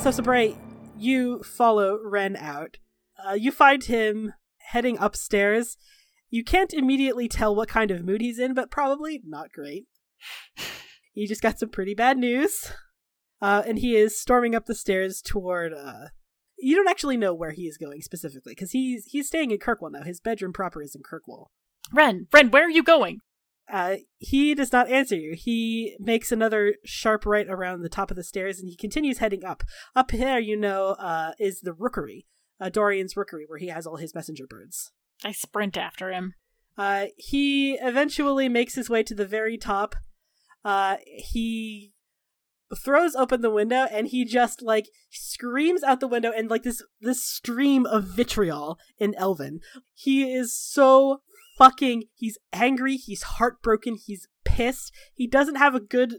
so Sabray, you follow Ren out. Uh, you find him heading upstairs. You can't immediately tell what kind of mood he's in, but probably not great. he just got some pretty bad news. Uh, and he is storming up the stairs toward. Uh, you don't actually know where he is going specifically because he's he's staying in Kirkwall now. His bedroom proper is in Kirkwall. Ren, Ren, where are you going? Uh, he does not answer you. He makes another sharp right around the top of the stairs and he continues heading up. Up here, you know, uh, is the rookery, uh, Dorian's rookery, where he has all his messenger birds. I sprint after him. Uh, he eventually makes his way to the very top. Uh, he throws open the window and he just like screams out the window and like this this stream of vitriol in Elven. He is so fucking he's angry, he's heartbroken, he's pissed. He doesn't have a good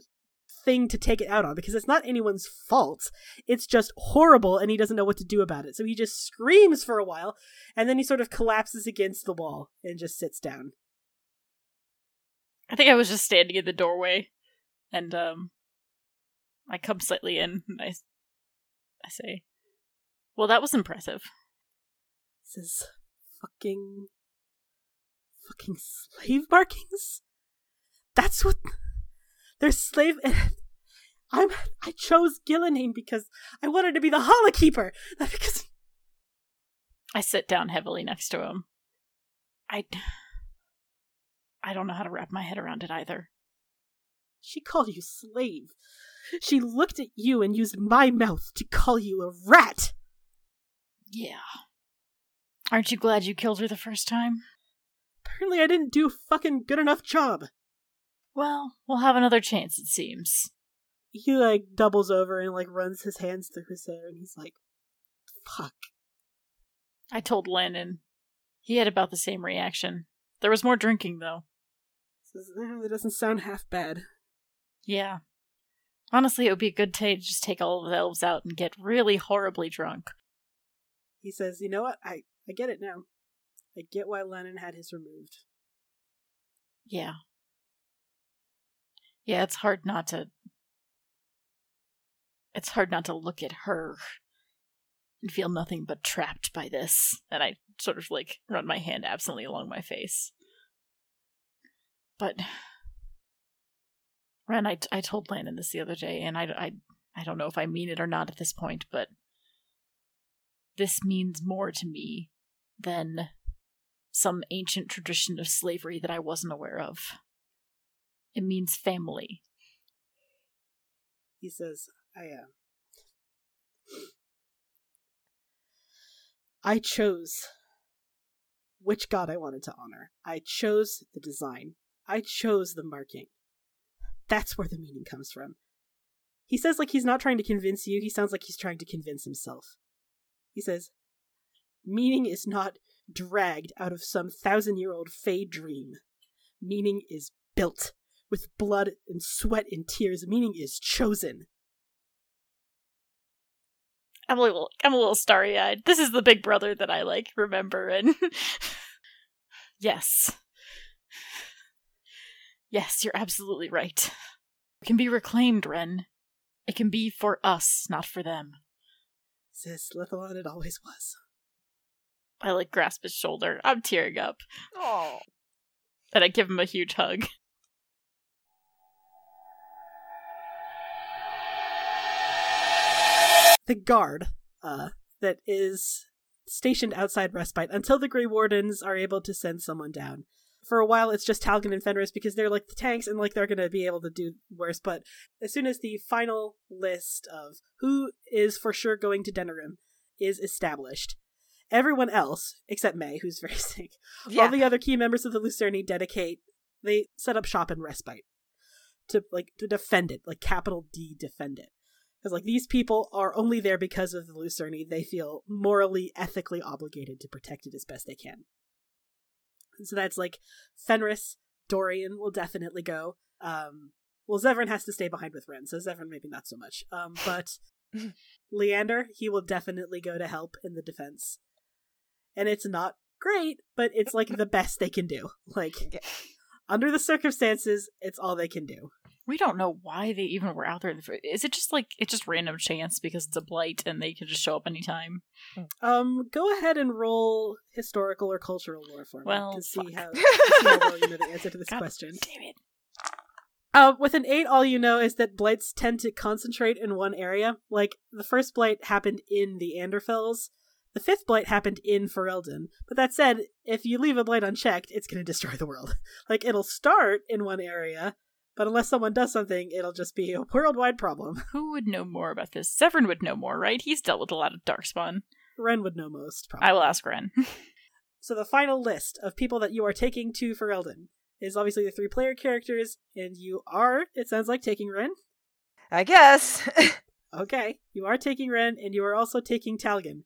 thing to take it out on because it's not anyone's fault. It's just horrible and he doesn't know what to do about it. So he just screams for a while and then he sort of collapses against the wall and just sits down. I think I was just standing in the doorway and um I come slightly in and I I say, "Well, that was impressive." This is "Fucking fucking slave markings? That's what they're slave I'm I chose Ghilan'nain because I wanted to be the Halla Keeper. Not because I sit down heavily next to him. I I don't know how to wrap my head around it either. She called you slave. She looked at you and used my mouth to call you a rat. Yeah. Aren't you glad you killed her the first time? Apparently I didn't do a fucking good enough job. Well, we'll have another chance, it seems. He like doubles over and like runs his hands through his hair and he's like, fuck. I told Lennon. He had about the same reaction. There was more drinking, though. That doesn't sound half bad. Yeah. Honestly, it would be a good day to just take all of the elves out and get really horribly drunk. He says, you know what? I, I get it now. I get why Lennon had his removed. Yeah. Yeah, it's hard not to. It's hard not to look at her and feel nothing but trapped by this. And I sort of like run my hand absently along my face. But Ren, I, I told Landon this the other day, and I, I, I don't know if I mean it or not at this point, but this means more to me than some ancient tradition of slavery that I wasn't aware of. It means family. He says, I, uh, I chose which god I wanted to honor. I chose the design. I chose the marking. That's where the meaning comes from. He says like he's not trying to convince you, he sounds like he's trying to convince himself. He says, Meaning is not dragged out of some thousand year old fey dream. Meaning is built with blood and sweat and tears. Meaning is chosen. I'm a little I'm a little starry eyed. This is the big brother that I like remember and Yes. Yes, you're absolutely right. It can be reclaimed, Ren. It can be for us, not for them. Says Lithalon, it always was. I like grasp his shoulder. I'm tearing up. Oh. And I give him a huge hug. The guard, uh, that is stationed outside Respite until the Grey Wardens are able to send someone down. For a while, it's just Talgan and Fenris because they're like the tanks and like they're gonna be able to do worse. But as soon as the final list of who is for sure going to Denerim is established, everyone else except May, who's very sick, Yeah. all the other key members of the Lucerni dedicate. They set up shop in Respite to like to defend it, like capital D defend it. Because like these people are only there because of the Lucerni. They feel morally, ethically obligated to protect it as best they can. And so that's like Fenris, Dorian will definitely go. Um, well, Zevran has to stay behind with Ren, so Zevran maybe not so much. Um, but Leander, he will definitely go to help in the defense. And it's not great, but it's like the best they can do. Like under the circumstances, it's all they can do. We don't know why they even were out there. In the, fir- is it just like it's just random chance because it's a blight and they can just show up anytime? Um, go ahead and roll historical or cultural lore for me Well, to see fuck. how, to see how well you know the answer to this God question. Damn it! Uh, with an eight, all you know is that blights tend to concentrate in one area. Like the first blight happened in the Anderfels, the fifth blight happened in Ferelden. But that said, if you leave a blight unchecked, it's going to destroy the world. like it'll start in one area, but unless someone does something, it'll just be a worldwide problem. Who would know more about this? Zevran would know more, right? He's dealt with a lot of darkspawn. Ren would know most. Probably. I will ask Ren. So the final list of people that you are taking to Ferelden is obviously the three player characters, and you are, it sounds like, taking Ren. I guess. Okay, you are taking Ren, and you are also taking Talgan.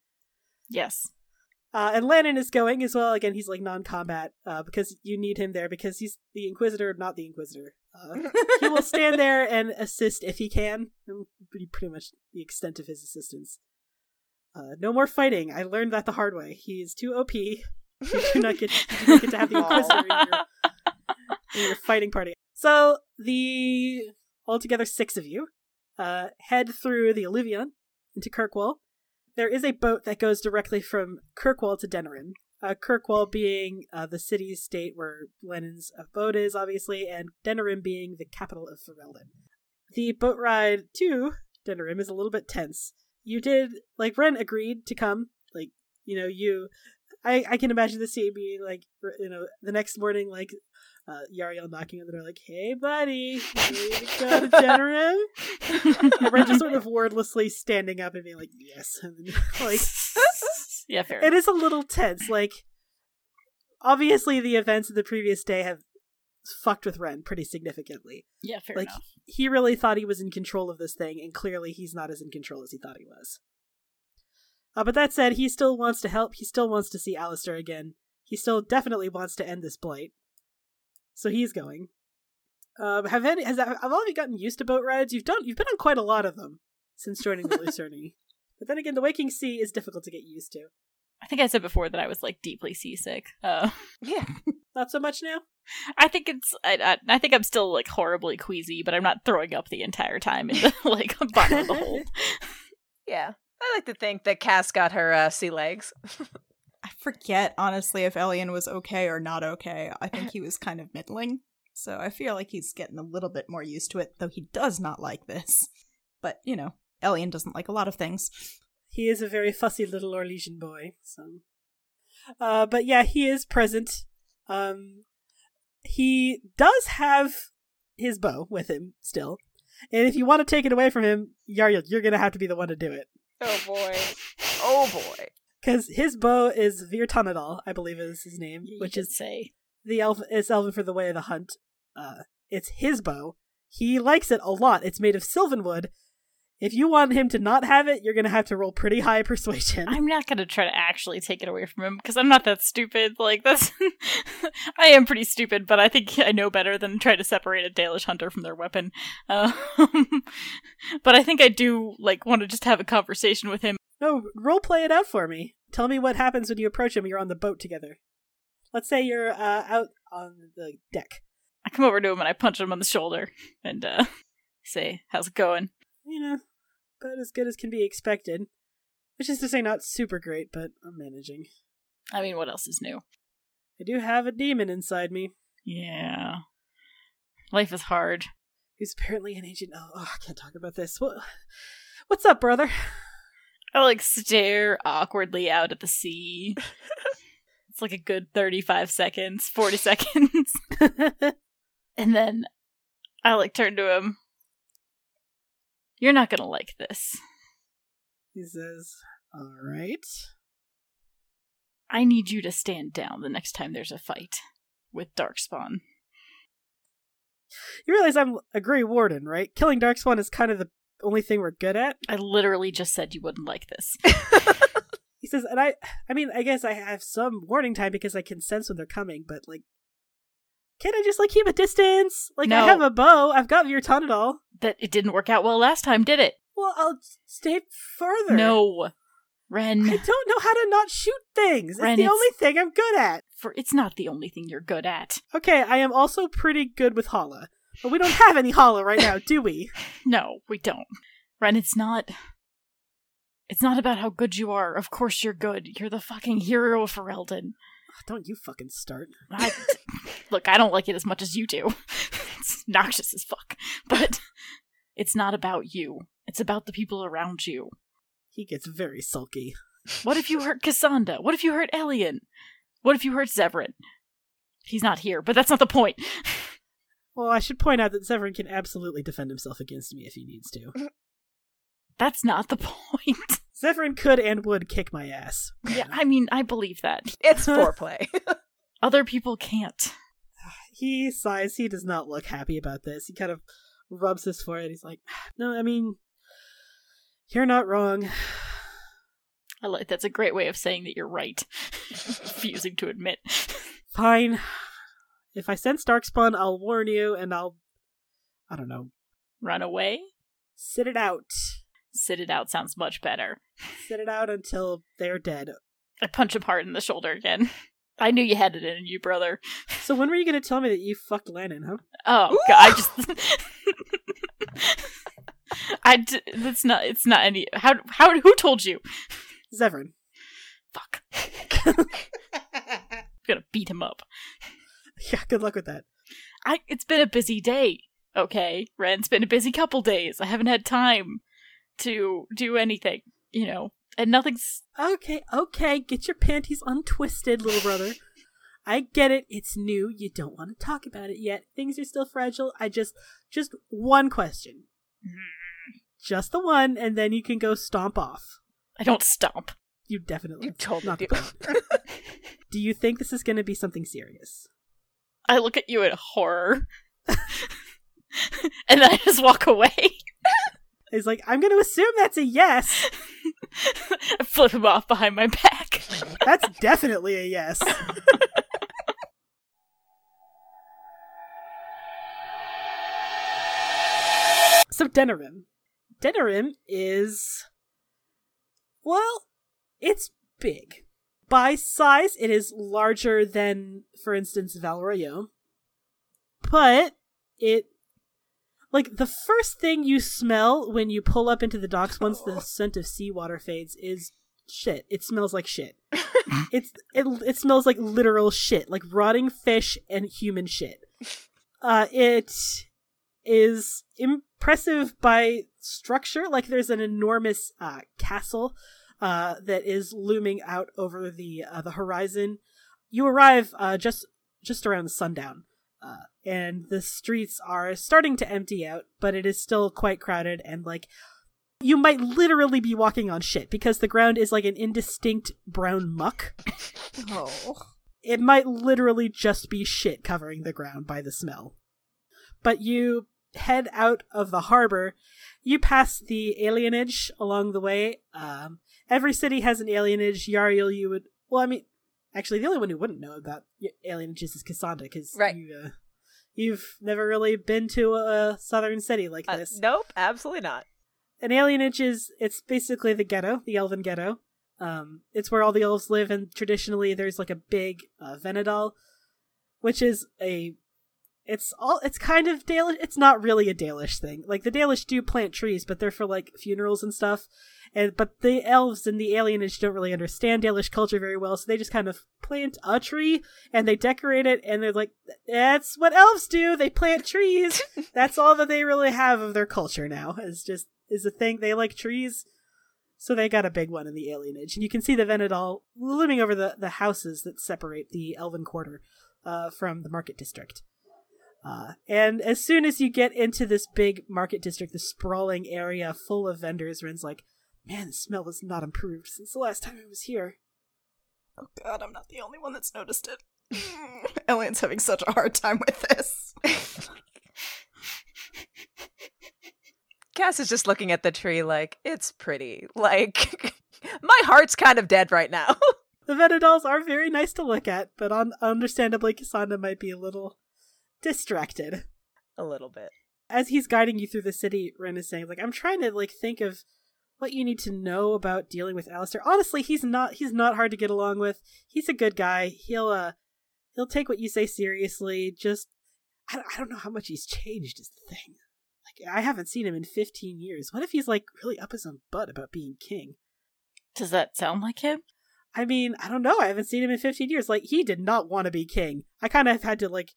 Yes. Uh, and Lannon is going as well. Again, he's like non-combat uh, because you need him there because he's the Inquisitor, not the Inquisitor. Uh, he will stand there and assist if he can. Pretty, pretty much the extent of his assistance. Uh, no more fighting. I learned that the hard way. He's too OP. You do not get, do not get to have the Inquisitor in your, in your fighting party. So the altogether six of you uh, head through the Eluvian into Kirkwall. There is a boat that goes directly from Kirkwall to Denerim. Uh, Kirkwall being uh, the city state where Lennon's abode is, obviously, and Denerim being the capital of Ferelden. The boat ride to Denerim is a little bit tense. You did, like, Ren agreed to come. Like, you know, you. I, I can imagine the scene being like, you know, the next morning, like, uh, Yariel knocking on the door, like, hey, buddy, ready to go to Denerim? and Ren just sort of wordlessly standing up and being like, yes. And then, like, yeah, fair. it is a little tense. Like, obviously, the events of the previous day have fucked with Ren pretty significantly. yeah, fair like, enough. he really thought he was in control of this thing, and clearly he's not as in control as he thought he was. Uh, but that said, he still wants to help. He still wants to see Alistair again. He still definitely wants to end this blight. So he's going. Um, have any has have all of you gotten used to boat rides? You've done you've been on quite a lot of them since joining the Lucerni. but then again, the Waking Sea is difficult to get used to. I think I said before that I was like deeply seasick. Uh, yeah. Not so much now. I think it's. I, I I think I'm still like horribly queasy, but I'm not throwing up the entire time in the like bottom of the hold. Yeah. I like to think that Cass got her uh, sea legs. I forget honestly if Elian was okay or not okay. I think he was kind of middling. So I feel like he's getting a little bit more used to it, though he does not like this. But, you know, Elian doesn't like a lot of things. He is a very fussy little Orlesian boy. So, uh, but yeah, he is present. Um, he does have his bow with him still, and if you want to take it away from him, Yariel, you're gonna have to be the one to do it Oh boy. Oh boy. Because his bow is Virtanadal, I believe is his name, You which is say the elf. It's Elven for the Way of the Hunt. Uh, it's his bow. He likes it a lot. It's made of sylvanwood. If you want him to not have it, you're gonna have to roll pretty high persuasion. I'm not gonna try to actually take it away from him because I'm not that stupid. Like that's, I am pretty stupid, but I think I know better than try to separate a Dalish hunter from their weapon. Um, but I think I do like want to just have a conversation with him. No, role play it out for me. Tell me what happens when you approach him. You're on the boat together. Let's say you're uh, out on the deck. I come over to him and I punch him on the shoulder and uh, say, "How's it going?" You know, about as good as can be expected. Which is to say, not super great, but I'm managing. I mean, what else is new? I do have a demon inside me, Yeah, life is hard. who's apparently an ancient. Oh, oh, I can't talk about this. What? What's up, brother? I like stare awkwardly out at the sea. it's like a good 35 seconds, 40 seconds. and then I like turn to him. You're not gonna like this. he says, "All right." I need you to stand down the next time there's a fight with Darkspawn. You realize I'm a Grey Warden, right? Killing Darkspawn is kind of the only thing we're good at. I literally just said you wouldn't like this. He says, and I, I mean, I guess I have some warning time because I can sense when they're coming, but like, can't I just like keep a distance? Like, I have a bow. I've got your ton at all. that it didn't work out well last time, did it? Well, I'll stay further. No. Ren. I don't know how to not shoot things. It's the it's- only thing I'm good at. for it's not the only thing you're good at. Okay, I am also pretty good with Halla. But we don't have any hollow right now, do we? No, we don't. Ren, it's not. It's not about how good you are. Of course you're good. You're the fucking hero of Ferelden. Don't you fucking start. I, look, I don't like it as much as you do. it's noxious as fuck. But it's not about you. It's about the people around you. He gets very sulky. What if you hurt Cassandra? What if you hurt Elian? What if you hurt Zevran? He's not here, but that's not the point. Well, I should point out that Zevran can absolutely defend himself against me if he needs to. That's not the point. Zevran could and would kick my ass. Yeah, I mean, I believe that. It's foreplay. Other people can't. He sighs. He does not look happy about this. He kind of rubs his forehead. He's like, "No, I mean, you're not wrong. I like that's a great way of saying that you're right. Refusing to admit. Fine. If I sense darkspawn, I'll warn you, and I'll, I don't know, Run away? sit it out. Sit it out sounds much better. Sit it out until they're dead. I punch him hard in the shoulder again. I knew you had it in you, brother. So when were you going to tell me that you fucked Lennon, huh? Oh god, I just I d- that's not it's not any how how who told you? Zevran. Fuck. I'm gonna beat him up. Yeah, good luck with that. I it's been a busy day. Okay, Ren, it's been a busy couple days. I haven't had time to do anything, you know. And nothing's Okay, okay, get your panties untwisted, little brother. I get it. It's new. You don't want to talk about it yet. Things are still fragile. I just just one question. Just the one and then you can go stomp off. I don't stomp. You definitely You totally not do. Do you think this is going to be something serious? I look at you in horror. and then I just walk away. He's like, I'm going to assume that's a yes. I flip him off behind my back. That's definitely a yes. so Denerim. Denerim is well, it's big. By size, it is larger than, for instance, Val Royeaux. But it like the first thing you smell when you pull up into the docks once the scent of seawater fades is shit. It smells like shit. it's it it smells like literal shit, like rotting fish and human shit. Uh it is impressive by structure, like there's an enormous uh castle uh that is looming out over the uh, the horizon. You arrive uh just just around sundown. Uh, and the streets are starting to empty out, but it is still quite crowded and like you might literally be walking on shit because the ground is like an indistinct brown muck. Oh. It might literally just be shit covering the ground by the smell. But you head out of the harbor, you pass the alienage along the way. Um, every city has an alienage. Yariel, you would. Well, I mean, actually, the only one who wouldn't know about alienages is Cassandra because Right. you, uh, you've never really been to a southern city like Uh, this. nope, absolutely not. an alienage is it's basically the ghetto, the elven ghetto. Um, it's where all the elves live, and traditionally there's like a big uh, Vhenadahl, which is a it's all it's kind of Dalish. It's not really a Dalish thing. Like the Dalish do plant trees, but they're for like funerals and stuff. And but the elves and the alienage don't really understand Dalish culture very well, so they just kind of plant a tree and they decorate it, and they're like, "That's what elves do. They plant trees. That's all that they really have of their culture now. Is just is a thing. They like trees." So they got a big one in the alienage, and you can see the Vhenadahl looming over the, the houses that separate the Elven Quarter uh, from the Market District. Uh, and as soon as you get into this big market district, the sprawling area full of vendors, Ren's like, man, the smell has not improved since the last time I was here. Oh god, I'm not the only one that's noticed it. Elliot's having such a hard time with this. Cass is just looking at the tree like, it's pretty. Like, my heart's kind of dead right now. The Vhenadahls are very nice to look at, but un- understandably, Cassandra might be a little distracted. A little bit. As he's guiding you through the city, Ren is saying, like, I'm trying to like think of what you need to know about dealing with Alistair. Honestly, he's not he's not hard to get along with. He's a good guy. He'll uh he'll take what you say seriously. Just I don't, I don't know how much he's changed. Is the thing. Like I haven't seen him in 15 years. What if he's like really up his own butt about being king? Does that sound like him? I mean, I don't know. I haven't seen him in 15 years. Like he did not want to be king. I kind of had to like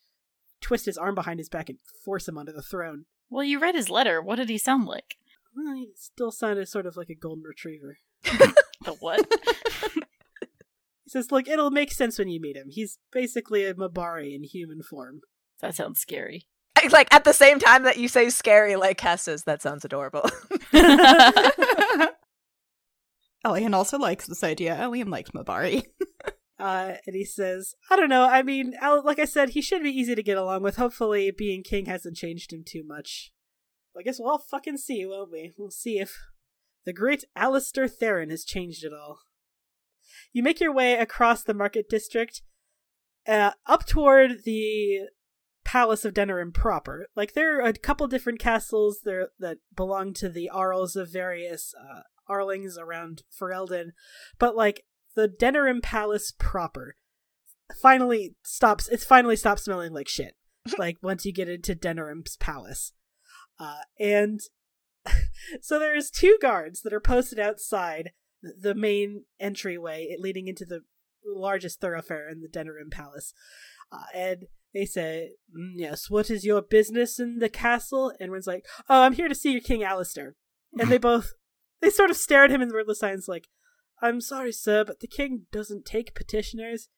twist his arm behind his back and force him onto the throne. Well, you read his letter. What did he sound like? Well, he still sounded sort of like a golden retriever. The what? He says, "Look, it'll make sense when you meet him. He's basically a Mabari in human form." that sounds scary. Like at the same time that you say scary, like Cass says, that sounds adorable. Elian also likes this idea. Elian likes Mabari. Uh, and he says, I don't know. I mean, like I said, he should be easy to get along with. Hopefully, being king hasn't changed him too much. I guess we'll all fucking see, won't we? We'll see if the great Alistair Theirin has changed it all. You make your way across the market district, uh, up toward the Palace of Denerim proper. Like, there are a couple different castles there that belong to the Arls of various uh, Arlings around Ferelden, but, like, the Denerim Palace proper. Finally stops it finally stops smelling like shit. Like once you get into Denerim's palace. Uh, and so there's two guards that are posted outside the main entryway leading into the largest thoroughfare in the Denerim palace. Uh, and they say "Mm, yes what is your business in the castle? And one's like oh i'm here to see your king Alistair. And they both they sort of stare at him in wordless silence like I'm sorry, sir, but the king doesn't take petitioners.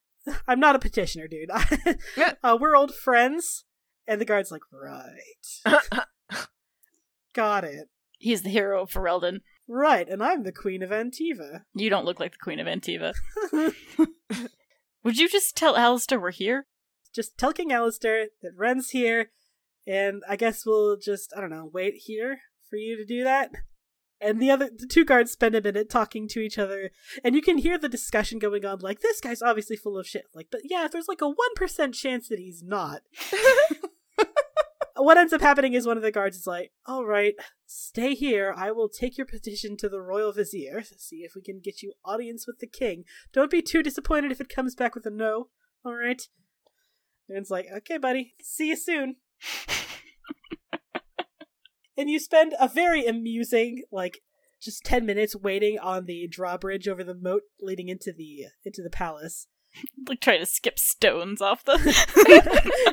I'm not a petitioner, dude. uh, we're old friends. And the guard's like, right. Got it. He's the hero of Ferelden. Right, and I'm the queen of Antiva. You don't look like the Queen of Antiva. Would you just tell Alistair we're here? just tell King Alistair that Ren's here, and I guess we'll just, I don't know, wait here for you to do that. And the other, the two guards spend a minute talking to each other, and you can hear the discussion going on. Like, this guy's obviously full of shit. Like, but yeah, there's like a one percent chance that he's not. what ends up happening is one of the guards is like, "All right, stay here. I will take your petition to the royal vizier. See if we can get you audience with the king. Don't be too disappointed if it comes back with a no. All right." And it's like, "Okay, buddy. See you soon." and you spend a very amusing like just 10 minutes waiting on the drawbridge over the moat leading into the into the palace Like trying to skip stones off the.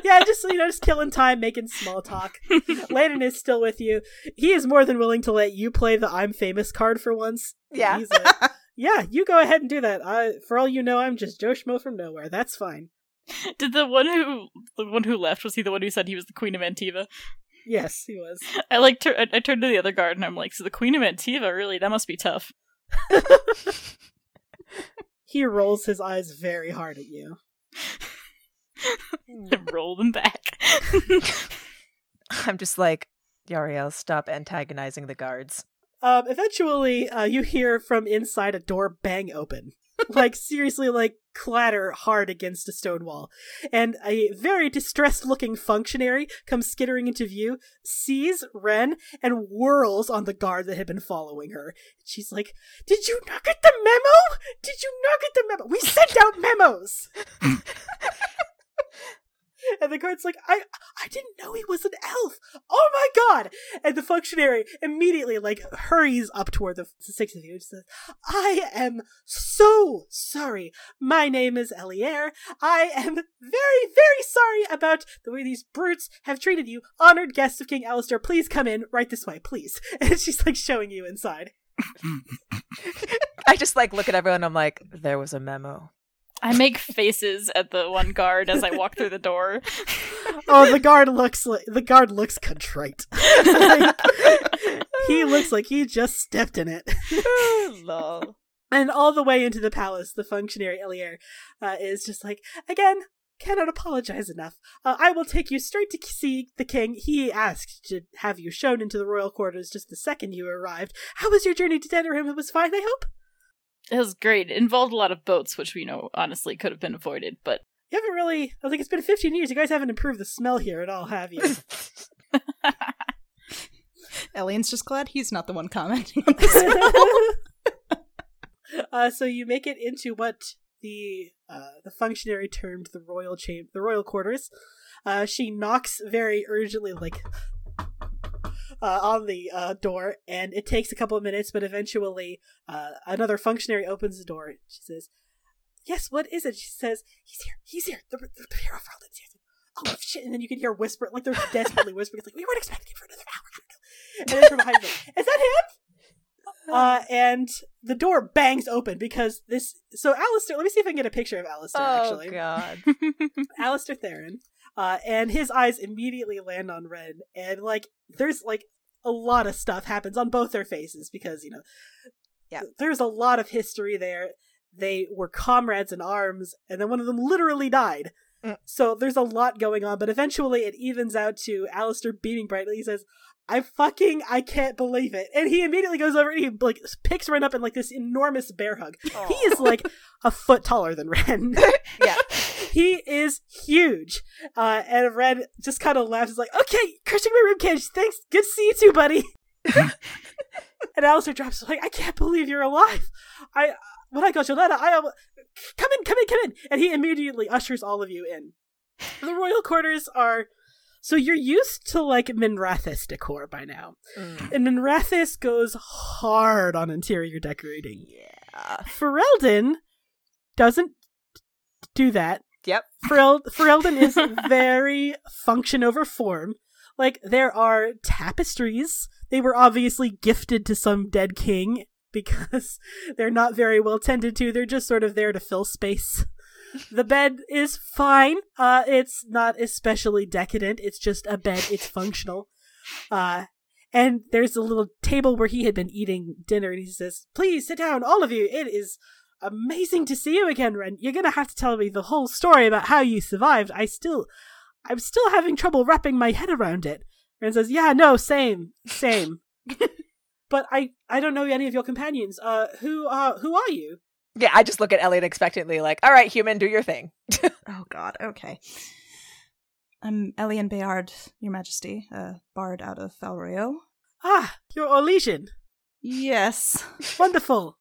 yeah just you know just killing time making small talk landon is still with you he is more than willing to let you play the i'm famous card for once Yeah. He's like, yeah you go ahead and do that I, for all you know i'm just joe schmo from nowhere that's fine Did the one who the one who left was he the one who said he was the Queen of Antiva? Yes he was I like tur- I, I turned to the other guard and I'm like, so the Queen of Antiva, really? That must be tough. he rolls his eyes very hard at you I roll them back. I'm just like, Yariel, stop antagonizing the guards. Um, eventually, uh, you hear from inside a door bang open. like, seriously, like, clatter hard against a stone wall. And a very distressed looking functionary comes skittering into view, sees Ren, and whirls on the guard that had been following her. She's like, Did you not get the memo? Did you not get the memo? We sent out memos! And the guard's like, I I didn't know he was an elf. Oh my god! And the functionary immediately like hurries up toward the six of you and says, I am so sorry. My name is Elier. I am very, very sorry about the way these brutes have treated you. Honored guests of King Alistair, please come in right this way, please. And she's like showing you inside. I just like look at everyone. I'm like, there was a memo. I make faces at the one guard as I walk through the door. Oh, the guard looks like the guard looks contrite. Like, he looks like he just stepped in it. Lol. And all the way into the palace, the functionary Elier uh, is just like, again, cannot apologize enough. Uh, I will take you straight to see the king. He asked to have you shown into the royal quarters just the second you arrived. How was your journey to Denerim? It was fine, I hope? It was great. It involved a lot of boats, which we know honestly could have been avoided, but You haven't really, I think it's been 15 years. You guys haven't improved the smell here at all, have you? Elian's just glad he's not the one commenting on this. uh, so you make it into what the uh, the functionary termed the royal chamber, the royal quarters. Uh, she knocks very urgently, like uh, on the uh, door, and it takes a couple of minutes, but eventually uh, another functionary opens the door. She says, "Yes, what is it?" She says, "He's here. He's here. The, the, the hero Ferelden's here." Oh shit! And then you can hear whisper, like they're desperately whispering. It's like we weren't expecting him for another hour. And then from behind, like, is that him? Uh, and the door bangs open because this. So Alistair, let me see if I can get a picture of Alistair. oh actually, god. Alistair Theirin. Uh, and his eyes immediately land on Ren, and like there's like a lot of stuff happens on both their faces because you know, Yeah. there's a lot of history there. They were comrades in arms, and then one of them literally died. Mm. So there's a lot going on, but eventually it evens out to Alistair beaming brightly. He says, I fucking I can't believe it. And he immediately goes over and he like picks Ren up in like this enormous bear hug. He is like a foot taller than Ren. yeah. he is huge. Uh, and Ren just kind of laughs. He's like, okay, crushing my rib cage, Thanks. Good to see you too, buddy. and Alistair drops like, I can't believe you're alive. I when I go your letter, I uh, come in, come in, come in. And he immediately ushers all of you in. The royal quarters are so you're used to like Minrathous decor by now. Mm. And Minrathous goes hard on interior decorating. Yeah. Ferelden doesn't do that. Yep. Ferel- Ferelden is very function over form. Like, there are tapestries. They were obviously gifted to some dead king because they're not very well tended to. They're just sort of there to fill space. The bed is fine. Uh, it's not especially decadent. It's just a bed. It's functional. Uh, and there's a little table where he had been eating dinner, and he says, "Please sit down, all of you. It is amazing to see you again, Ren. You're gonna have to tell me the whole story about how you survived. I still, I'm still having trouble wrapping my head around it." Ren says, "Yeah, no, same, same. but I, I don't know any of your companions. Uh, who are, who are you?" Yeah, I just look at Elliot expectantly, like, all right, human, do your thing. Oh God. Okay. I'm Elian Bayard, Your Majesty, a bard out of Val Royeaux. Ah, you're Orlesian. Yes. Wonderful.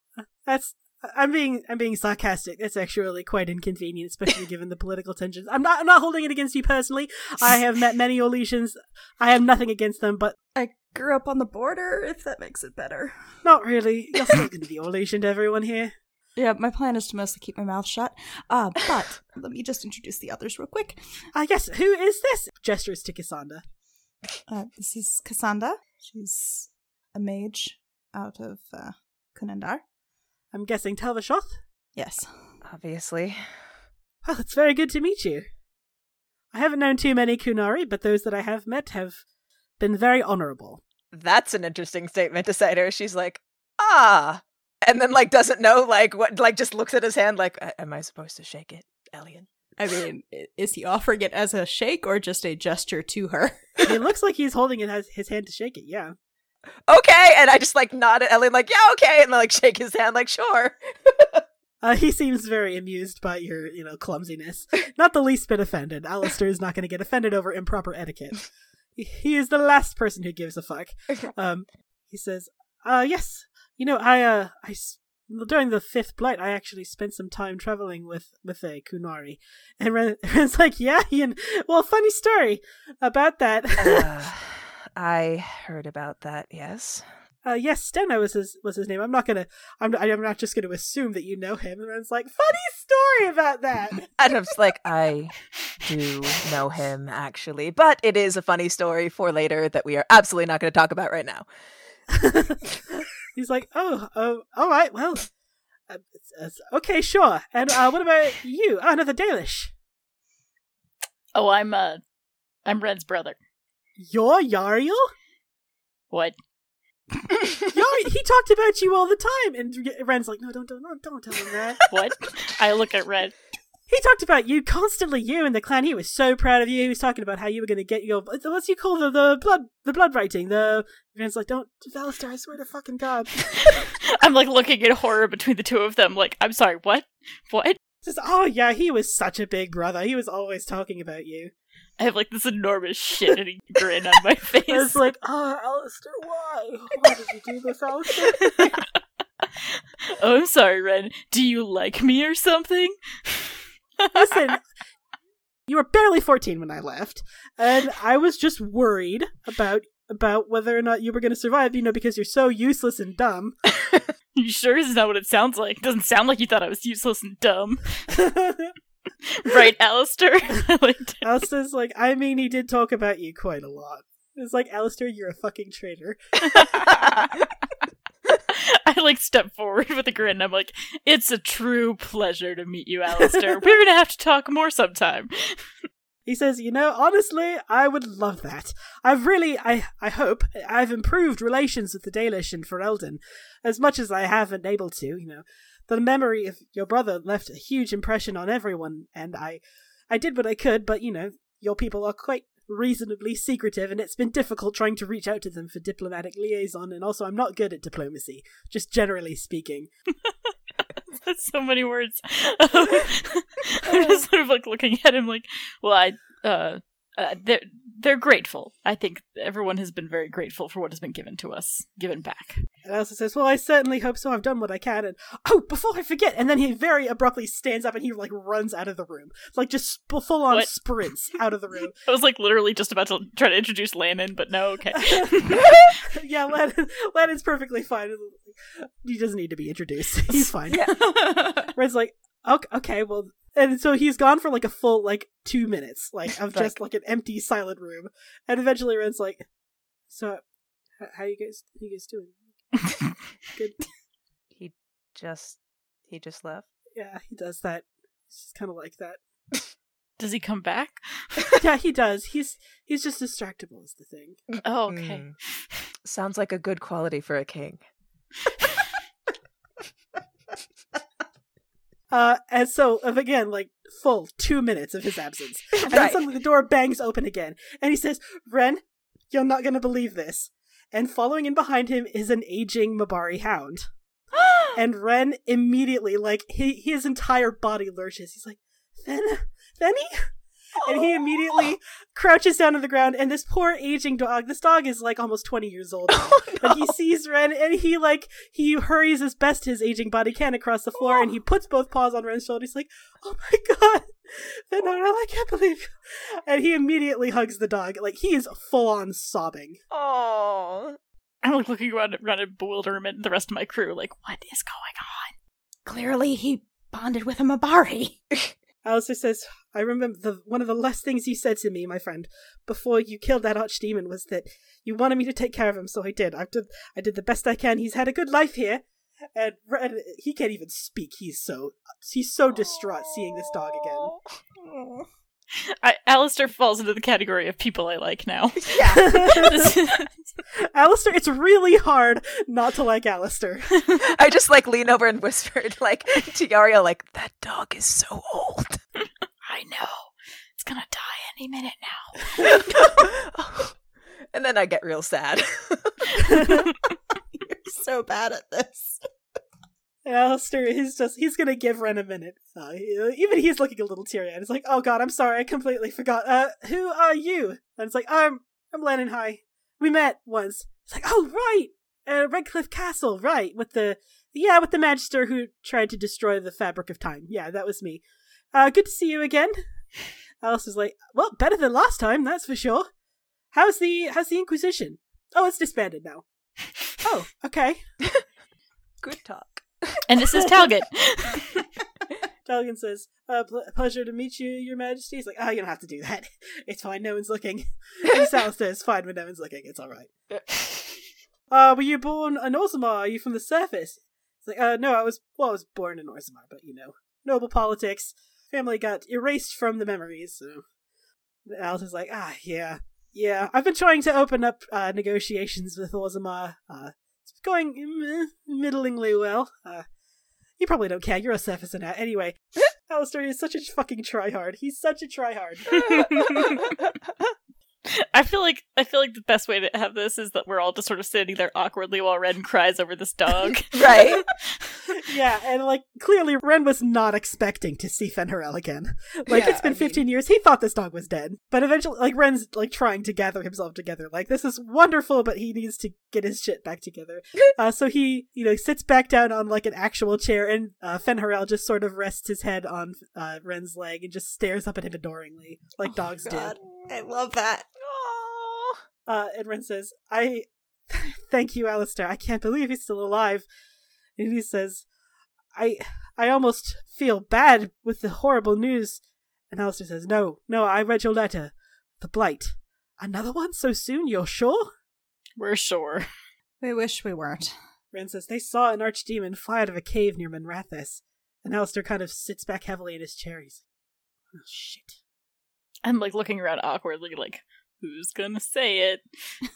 That's I'm being I'm being sarcastic. That's actually quite inconvenient, especially given the political tensions. I'm not I'm not holding it against you personally. I have met many Orlesians. I have nothing against them, but I grew up on the border, if that makes it better. not really. You're still going to be Orlesian to everyone here. Yeah, my plan is to mostly keep my mouth shut. Uh, but let me just introduce the others real quick. I guess who is this? Gestures to Cassandra. Uh, this is Cassandra. She's a mage out of uh, Qunandar. I'm guessing Tal-Vashoth. Yes. Obviously. Well, it's very good to meet you. I haven't known too many Qunari, but those that I have met have been very honorable. That's an interesting statement to say to her. She's like, ah. And then, like, doesn't know, like, what, like, just looks at his hand, like, am I supposed to shake it, Elian? I mean, is he offering it as a shake or just a gesture to her? it looks like he's holding it as his hand to shake it. Yeah. Okay. And I just, like, nod at Elian, like, yeah, okay. And like, shake his hand, like, sure. Uh, he seems very amused by your, you know, clumsiness. Not the least bit offended. Alistair is not going to get offended over improper etiquette. He- He is the last person who gives a fuck. Um, he says, "Uh, yes, you know, I, uh, I during the fifth blight, I actually spent some time traveling with with a Qunari." And Ren, Ren's like, "Yeah, Ian. Well, funny story about that. Uh, I heard about that, yes. uh, yes, Steno was his was his name. I'm not gonna. I'm. I'm not just gonna assume that you know him." And Ren's like, "Funny story about that." Was like, I do know him, actually. But it is a funny story for later that we are absolutely not going to talk about right now. He's like, oh, oh, all right, well, uh, it's, okay, sure. And uh, what about you? Oh, another Dalish. Oh, I'm uh, I'm Ren's brother. You're Yariel? What? Yari- he talked about you all the time. And Ren's like, no, don't, don't, don't, don't tell him that. What? I look at Ren. He talked about you constantly, you and the clan. He was so proud of you. He was talking about how you were going to get your what's you call the the blood the blood writing. The Ren's like, don't, Valistar, I swear to fucking God. I'm like looking in horror between the two of them. Like, I'm sorry. What? What? Says, oh yeah, he was such a big brother. He was always talking about you. I have like this enormous shit grin on my face. I was like, oh, Alistair, why? Why did you do this, Alistair? oh, I'm sorry, Ren. Do you like me or something? Listen, You were barely 14 when I left, and I was just worried about about whether or not you were going to survive, you know, because you're so useless and dumb. You sure is not what it sounds like. It doesn't sound like you thought I was useless and dumb. right, Alistair? I. Alistair's like, I mean, he did talk about you quite a lot. It's like, Alistair, you're a fucking traitor. I like step forward with a grin. I'm like, it's a true pleasure to meet you, Alistair. We're gonna have to talk more sometime. He says, you know, honestly, I would love that. I've really, I, I hope, I've improved relations with the Dalish and Ferelden as much as I have been able to, you know. The memory of your brother left a huge impression on everyone, and I, I did what I could, but, you know, your people are quite reasonably secretive, and it's been difficult trying to reach out to them for diplomatic liaison, and also I'm not good at diplomacy, just generally speaking. That's so many words. I'm just sort of like looking at him like, well, I, uh, uh, they're they're grateful. I think everyone has been very grateful for what has been given to us, given back. And Elsa says, Well, I certainly hope so. I've done what I can. And oh, before I forget. And then he very abruptly stands up and he like runs out of the room. Like just full on What? sprints out of the room. I was like literally just about to try to introduce Lannon, but no, okay. yeah, Lennon, Lennon's perfectly fine. He doesn't need to be introduced. He's fine. Red's like, okay, okay, well. And so he's gone for like a full like two minutes, like of just like an empty silent room. And eventually Red's like, So, how you guys, how you guys doing? Good. he just he just left. Yeah, he does that. He's just kind of like that. Does he come back? yeah, he does. He's he's just distractible is the thing. Oh, okay. Mm. Sounds like a good quality for a king. Uh, and so of again, like full two minutes of his absence, and then suddenly the door bangs open again, and he says, "Ren, you're not gonna believe this." And following in behind him is an aging Mabari hound, and Ren immediately, like he, his entire body lurches. He's like, "Fen, Fenny," and he immediately crouches down on the ground. And this poor aging dog, this dog is like almost twenty years old. now. Oh, But no. he sees Ren and he like he hurries as best his aging body can across the floor and he puts both paws on Ren's shoulder. He's like, "Oh my god, Venora, I can't believe!" you." And he immediately hugs the dog. Like he is full on sobbing. Oh, I'm like looking around, around in bewilderment. and The rest of my crew, like, what is going on? Clearly, he bonded with a Mabari. Alistair says, "I remember the one of the last things you said to me, my friend, before you killed that archdemon was that you wanted me to take care of him, so I did. I did. I did the best I can. He's had a good life here." And Ren, he can't even speak. He's so he's so distraught seeing this dog again. I, Alistair falls into the category of people I like now. yeah. Alistair, it's really hard not to like Alistair. I just like lean over and whispered like to Yario, like that dog is so old. I know. It's gonna die any minute now. and then I get real sad. You're so bad at this. Alistair, he's just, he's gonna give Ren a minute. Uh, even he's looking a little teary eyed. It's like, oh god, I'm sorry, I completely forgot. Uh, who are you? And it's like, I'm, I'm Lennon High. We met once. It's like, oh, right! Uh, Redcliffe Castle, right, with the, yeah, with the Magister who tried to destroy the fabric of time. Yeah, that was me. Uh, good to see you again. Alice Alistair's like, well, better than last time, that's for sure. How's the, how's the Inquisition? Oh, it's disbanded now. Oh, okay. Good talk. And this is Talgan. Talgan says, uh, pl- pleasure to meet you, your majesty. He's like, oh, you don't have to do that. It's fine, no one's looking. And Alistair is fine when no one's looking, it's alright. Uh, were you born an Orzammar? Are you from the surface? It's like, uh, no, I was, well, I was born in Orzammar, but you know, noble politics. Family got erased from the memories, so. is like, ah, yeah, yeah. I've been trying to open up, uh, negotiations with Orzammar. Uh, it's going mm, middlingly well. Uh, you probably don't care. You're a surfacer now. Anyway, Alistair is such a fucking tryhard. He's such a tryhard. I feel like I feel like the best way to have this is that we're all just sort of sitting there awkwardly while Ren cries over this dog. right? yeah, and like clearly Ren was not expecting to see Fenrirel again. Like Yeah, it's been I 15 years. He thought this dog was dead. But eventually like Ren's like trying to gather himself together. Like this is wonderful, but he needs to get his shit back together. uh so he, you know, sits back down on like an actual chair and uh Fenrirel just sort of rests his head on uh Ren's leg and just stares up at him adoringly like dogs do. I love that. Aw. Uh, and Ren says, I thank you, Alistair. I can't believe he's still alive. And he says, I I almost feel bad with the horrible news. And Alistair says, No, no, I read your letter. The blight. Another one so soon, you're sure? We're sure. We wish we weren't. Ren says, They saw an archdemon fly out of a cave near Minrathous. And Alistair kind of sits back heavily in his chair. He's like, Oh shit. I'm like looking around awkwardly, like, who's gonna say it?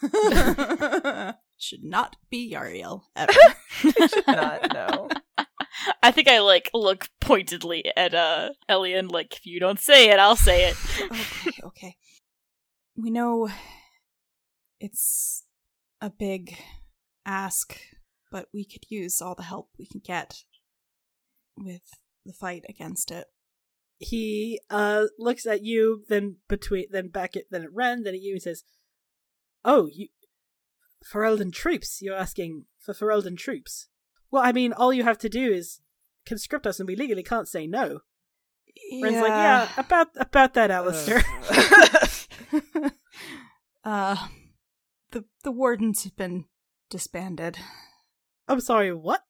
Should not be Yariel ever. Should not know. I think I like look pointedly at uh Elian, like, if you don't say it, I'll say it. okay, okay. We know it's a big ask, but we could use all the help we can get with the fight against it. He uh looks at you, then between then back at then at Ren, then at you and says, Oh, you Ferelden troops. You're asking for Ferelden troops. Well, I mean, all you have to do is conscript us and we legally can't say no. Ren's like, Yeah, about about that, Alistair. uh the the wardens have been disbanded. I'm sorry, what?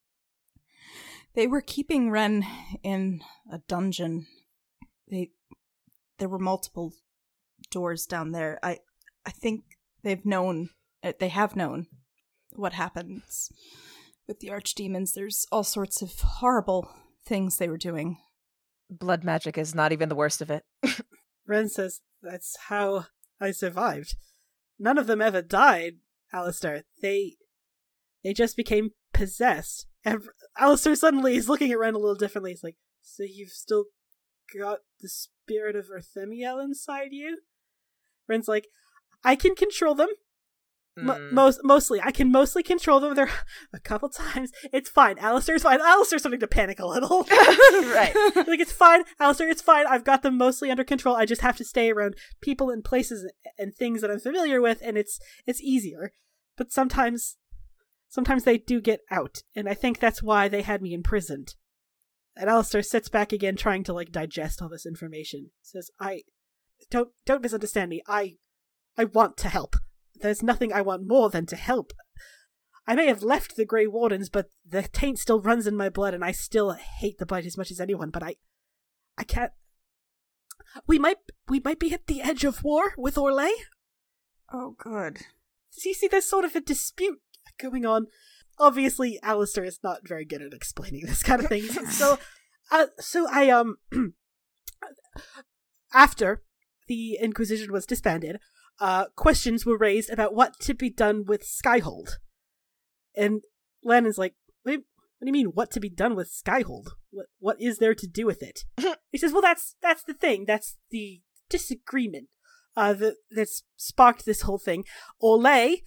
They were keeping Ren in a dungeon. They there were multiple doors down there. I I think they've known uh, they have known what happens with the archdemons. There's all sorts of horrible things they were doing. Blood magic is not even the worst of it. Ren says, That's how I survived. None of them ever died, Alistair. They they just became possessed. And Alistair suddenly is looking at Ren a little differently. He's like, So you've still got the spirit of Arthemiel inside you? Ren's like, I can control them. Mm. most mostly, I can mostly control them. There a couple times. It's fine. Alistair's fine. Alistair's starting to panic a little. right. like it's fine, Alistair. It's fine. I've got them mostly under control. I just have to stay around people and places and things that I'm familiar with, and it's it's easier. But sometimes, sometimes they do get out, and I think that's why they had me imprisoned. And Alistair sits back again, trying to like digest all this information. Says, "I don't don't misunderstand me. I I want to help. There's nothing I want more than to help. I may have left the Grey Wardens, but the taint still runs in my blood, and I still hate the Blight as much as anyone. But I, I can't. We might we might be at the edge of war with Orlais. Oh good. So you see, there's sort of a dispute going on. Obviously, Alistair is not very good at explaining this kind of thing. so, uh, so I um, after the Inquisition was disbanded, uh, questions were raised about what to be done with Skyhold, and Lannon's like, "What do you, what do you mean? What to be done with Skyhold? What what is there to do with it?" he says, "Well, that's that's the thing. That's the disagreement." Uh, that that's sparked this whole thing. Orlais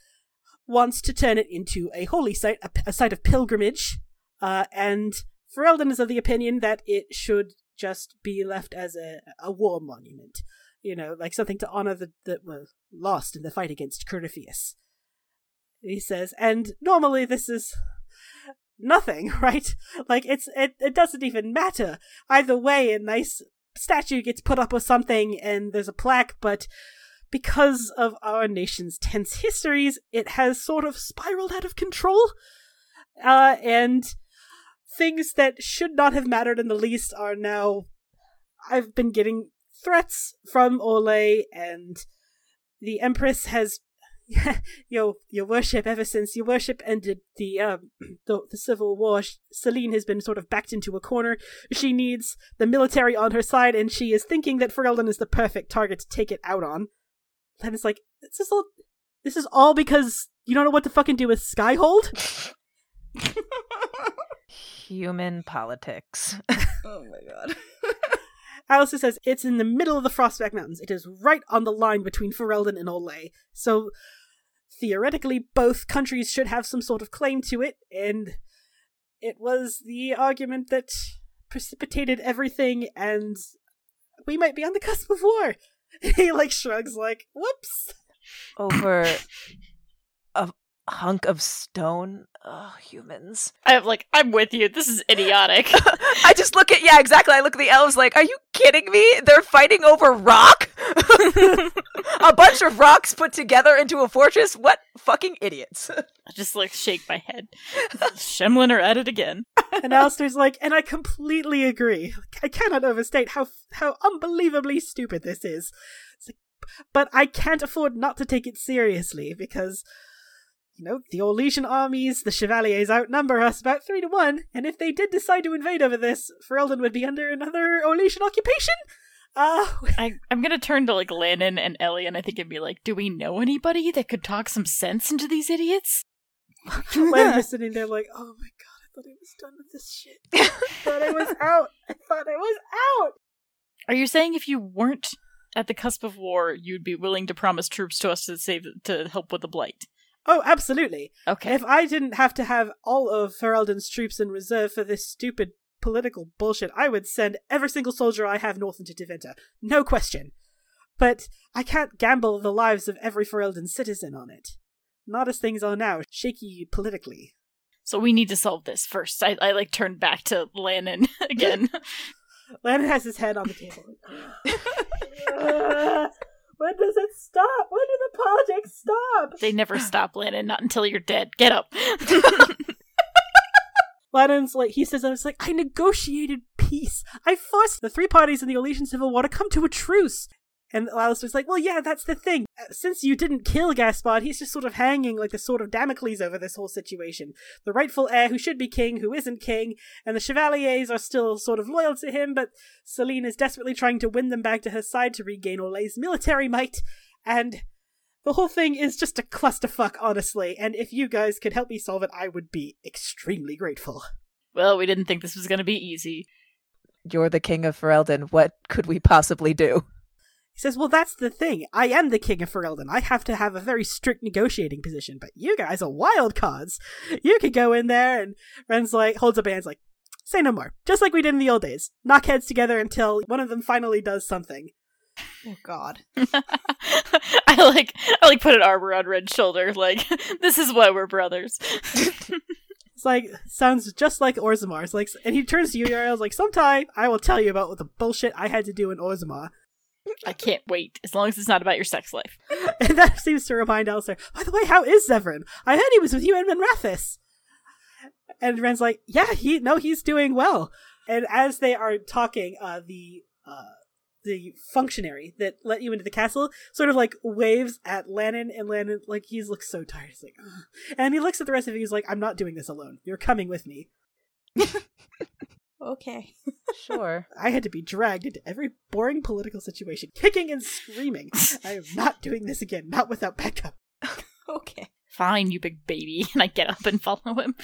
wants to turn it into a holy site, a, a site of pilgrimage, uh, and Ferelden is of the opinion that it should just be left as a, a war monument. You know, like something to honor the that were lost in the fight against Corypheus. He says, and normally this is nothing, right? Like it's it, it doesn't even matter. Either way, a nice statue gets put up or something and there's a plaque, but because of our nation's tense histories, it has sort of spiraled out of control. Uh, and things that should not have mattered in the least are now. I've been getting threats from Orlais, and the Empress has. your your worship ever since your worship ended the um the, the civil war Celine has been sort of backed into a corner she needs the military on her side and she is thinking that Ferelden is the perfect target to take it out on then it's like this is all this is all because you don't know what to fucking do with Skyhold Human politics. Oh my god. Alistair says it's in the middle of the Frostback Mountains. It is right on the line between Ferelden and Orlais. So theoretically, both countries should have some sort of claim to it, and it was the argument that precipitated everything, and we might be on the cusp of war. he like shrugs, like, "Whoops." Over a hunk of stone. Oh, humans. I'm like, I'm with you. This is idiotic. I just look at yeah, exactly. I look at the elves like, are you kidding me? They're fighting over rock? a bunch of rocks put together into a fortress? What fucking idiots. I just like shake my head. Shemlen are at it again. And Alistair's like, and I completely agree. I cannot overstate how how unbelievably stupid this is. Like, but I can't afford not to take it seriously because you know, the Orlesian armies, the Chevaliers outnumber us about three to one, and if they did decide to invade over this, Ferelden would be under another Orlesian occupation. Uh, I, I'm gonna turn to like Lannon and Ellie, and I think it'd be like, do we know anybody that could talk some sense into these idiots? Lannon is sitting there like, oh my god, thought I was done with this shit. I thought I was out. I thought I was out. Are you saying if you weren't at the cusp of war, you'd be willing to promise troops to us to save to help with the blight? Oh, absolutely. Okay. If I didn't have to have all of Ferelden's troops in reserve for this stupid political bullshit, I would send every single soldier I have north into Tevinter. No question. But I can't gamble the lives of every Ferelden citizen on it. Not as things are now, shaky politically. So we need to solve this first. I, I like turn back to Lannon again. Lannon has his head on the table. Uh, when does it stop? When do the politics stop? they never stop, Lannon. Not until you're dead. Get up. Lannon's like, he says, I was like, I negotiated peace. I forced the three parties in the Orlesian Civil War to come to a truce. And Alistair's like, well, yeah, that's the thing. Uh, Since you didn't kill Gaspard, he's just sort of hanging like the sword of Damocles over this whole situation. The rightful heir who should be king, who isn't king, and the Chevaliers are still sort of loyal to him, but Celine is desperately trying to win them back to her side to regain Orlais's military might, and the whole thing is just a clusterfuck, honestly, and if you guys could help me solve it, I would be extremely grateful. well, we didn't think this was gonna be easy. You're the king of Ferelden. What could we possibly do? He says, Well, that's the thing. I am the king of Ferelden. I have to have a very strict negotiating position, but you guys are wild cards. You could go in there, and Ren's like, holds up hands, like, Say no more. Just like we did in the old days. Knock heads together until one of them finally does something. Oh God. I like I like put an arm around Red's shoulder, like, this is why we're brothers. It's like, sounds just like Orzammar's. Like, and he turns to you, Uriel's like, Sometime I will tell you about what the bullshit I had to do in Orzamar. I can't wait, as long as it's not about your sex life. And that seems to remind Alistair, by the way, how is Zevran? I heard he was with you and Minrathous. And Ren's like, yeah, he no, he's doing well. And as they are talking, uh, the uh, the functionary that let you into the castle sort of like waves at Lannon, and Lannon like he looks so tired. He's like, Ugh. and he looks at the rest of you. He's like, I'm not doing this alone. You're coming with me. Okay. Sure. I had to be dragged into every boring political situation, kicking and screaming. I am not doing this again, not without backup. Okay. Fine, you big baby. And I get up and follow him.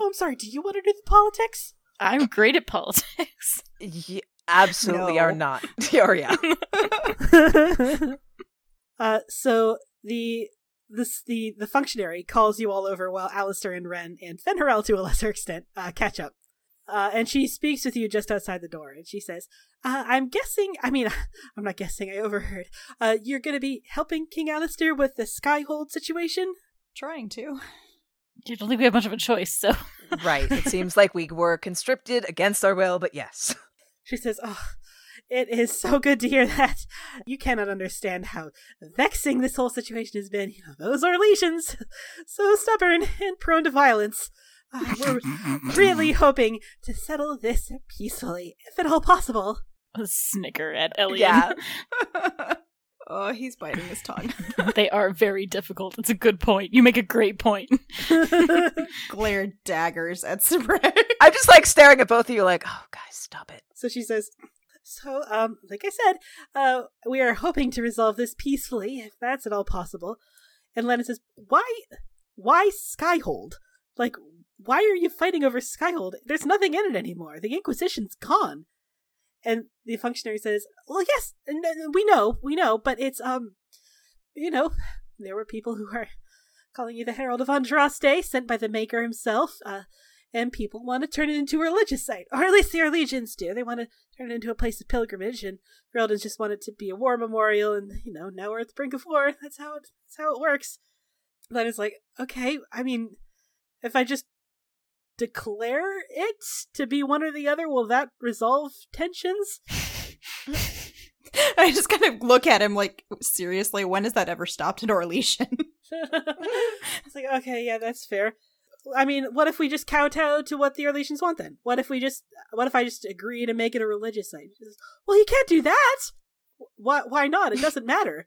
Oh, I'm sorry. Do you want to do the politics? I'm great at politics. You absolutely No. are not. oh, yeah. uh, so the this the the functionary calls you all over while Alistair and Ren and Fenharel to a lesser extent uh, catch up. Uh, and she speaks with you just outside the door, and she says, uh, "I'm guessing. I mean, I'm not guessing. I overheard. Uh, you're going to be helping King Alistair with the Skyhold situation. Trying to. You don't think we have much of a choice, so right. It seems like we were conscripted against our will, but yes. She says, "Oh, it is so good to hear that. You cannot understand how vexing this whole situation has been. You know, those Orlesians, so stubborn and prone to violence. Uh, we're really hoping to settle this peacefully, if at all possible." a snicker at Elliot. Yeah. oh, he's biting his tongue. they are very difficult. It's a good point. You make a great point. Glare daggers at Sabray. I'm just like staring at both of you like, oh, guys, stop it. so she says, "So, um, like I said, uh, we are hoping to resolve this peacefully, if that's at all possible." And Lena says, "Why, why Skyhold? Like, why are you fighting over Skyhold? There's nothing in it anymore. The Inquisition's gone." And the functionary says, "Well, yes, we know, we know, but it's um, you know, there were people who are calling you the Herald of Andraste, sent by the Maker himself, uh, and people want to turn it into a religious site, or at least the Orlesians do. They want to turn it into a place of pilgrimage, and Ferelden's just want it to be a war memorial, and you know, now we're at the brink of war. That's how it, that's how it works." It's like, okay, I mean, if I just declare it to be one or the other, will that resolve tensions? I just kind of look at him like, seriously, when has that ever stopped at Orlesian? it's like, okay, yeah, that's fair. I mean, what if we just kowtow to what the Orlesians want then? What if we just, what if I just agree to make it a religious site? Well, you can't do that! Why, why not? It doesn't matter.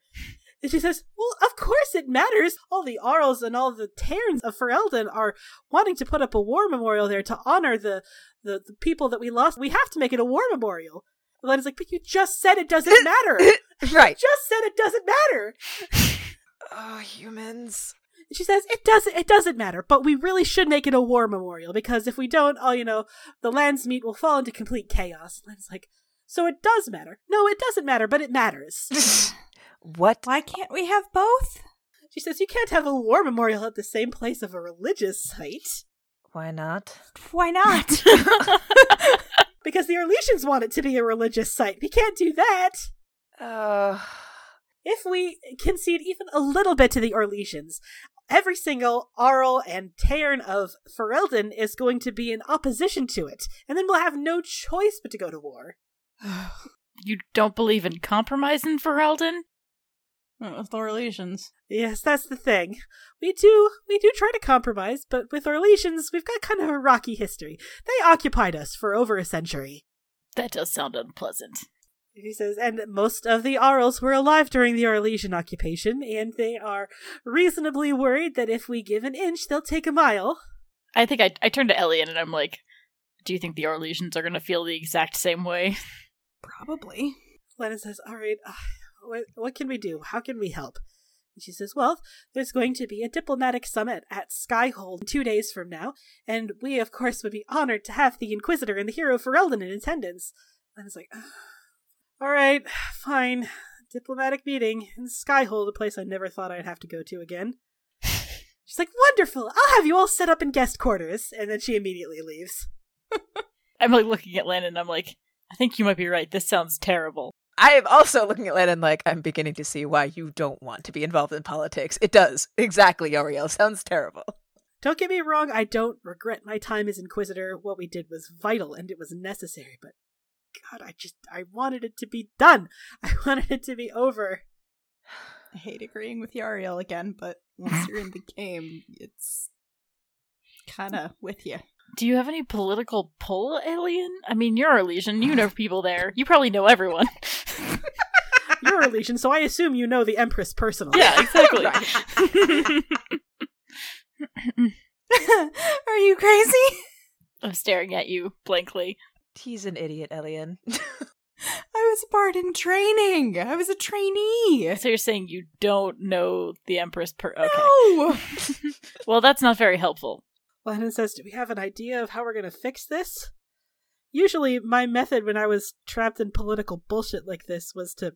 And she says, well, of course it matters. All the Arls and all the Teyrns of Ferelden are wanting to put up a war memorial there to honor the, the, the people that we lost. We have to make it a war memorial. Elena's like, but you just said it doesn't matter. right. just said it doesn't matter. Oh, humans. She says it doesn't it doesn't matter, but we really should make it a war memorial because if we don't, oh, you know, the Landsmeet will fall into complete chaos. And it's like, so it does matter. No, it doesn't matter, but it matters. What? Why can't we have both? she says you can't have a war memorial at the same place of a religious site Why not? Why not? because the Orlesians want it to be a religious site. We can't do that. Uh, If we concede even a little bit to the Orlesians, every single Arl and Teyrn of Ferelden is going to be in opposition to it, and then we'll have no choice but to go to war. You don't believe in compromising Ferelden? With Orlesians. Yes, that's the thing. We do we do try to compromise, but with Orlesians, we've got kind of a rocky history. They occupied us for over a century. That does sound unpleasant. He says, and most of the Arls were alive during the Orlesian occupation, and they are reasonably worried that if we give an inch, they'll take a mile. I think I, I turned to Elian and I'm like, do you think the Orlesians are going to feel the exact same way? Probably. Lennon says, All right, uh, what, what can we do? How can we help? And she says, Well, there's going to be a diplomatic summit at Skyhold two days from now, and we, of course, would be honored to have the Inquisitor and the hero Ferelden in attendance. Lennon's like, All right, fine. Diplomatic meeting in Skyhold, a place I never thought I'd have to go to again. She's like, Wonderful! I'll have you all set up in guest quarters. And then she immediately leaves. I'm like looking at Landon and I'm like, I think you might be right. This sounds terrible. I am also looking at Lennon like I'm beginning to see why you don't want to be involved in politics. It does exactly, Ariel. Sounds terrible. Don't get me wrong, I don't regret my time as Inquisitor. What we did was vital and it was necessary, but God, I just I wanted it to be done. I wanted it to be over. I hate agreeing with Yariel again, but once you're in the game, it's kind of with you. Do you have any political pull, Alien? I mean, you're Orlesian. You know people there. You probably know everyone. You're Orlesian, so I assume you know the Empress personally. yeah, exactly. Are you crazy? I'm staring at you blankly. He's an idiot, Elian. I was a bard in training. I was a trainee. So you're saying you don't know the Empress per Okay. No. Well, that's not very helpful. Lennon says, Do we have an idea of how we're gonna fix this? Usually my method when I was trapped in political bullshit like this was to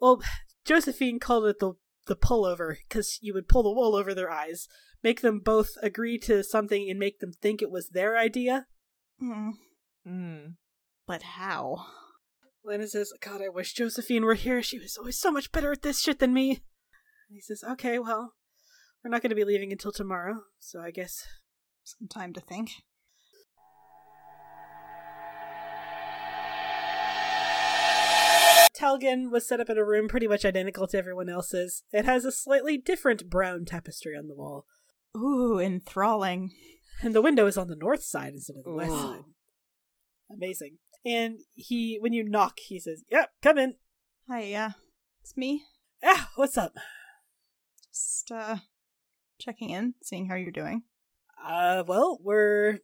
well Josephine called it the the pullover, because you would pull the wool over their eyes, make them both agree to something and make them think it was their idea. Hmm. Mm. But how? Lennon says, God, I wish Josephine were here. She was always so much better at this shit than me. And he says, Okay, well, we're not going to be leaving until tomorrow, so I guess. Some time to think. Talgan was set up in a room pretty much identical to everyone else's. It has a slightly different brown tapestry on the wall, Ooh, enthralling. and the window is on the north side instead of the west side. Amazing. And he, when you knock, he says, Yep, come in. Hi, yeah. It's me. Yeah, what's up? Just, uh, checking in, seeing how you're doing. Uh, well, we're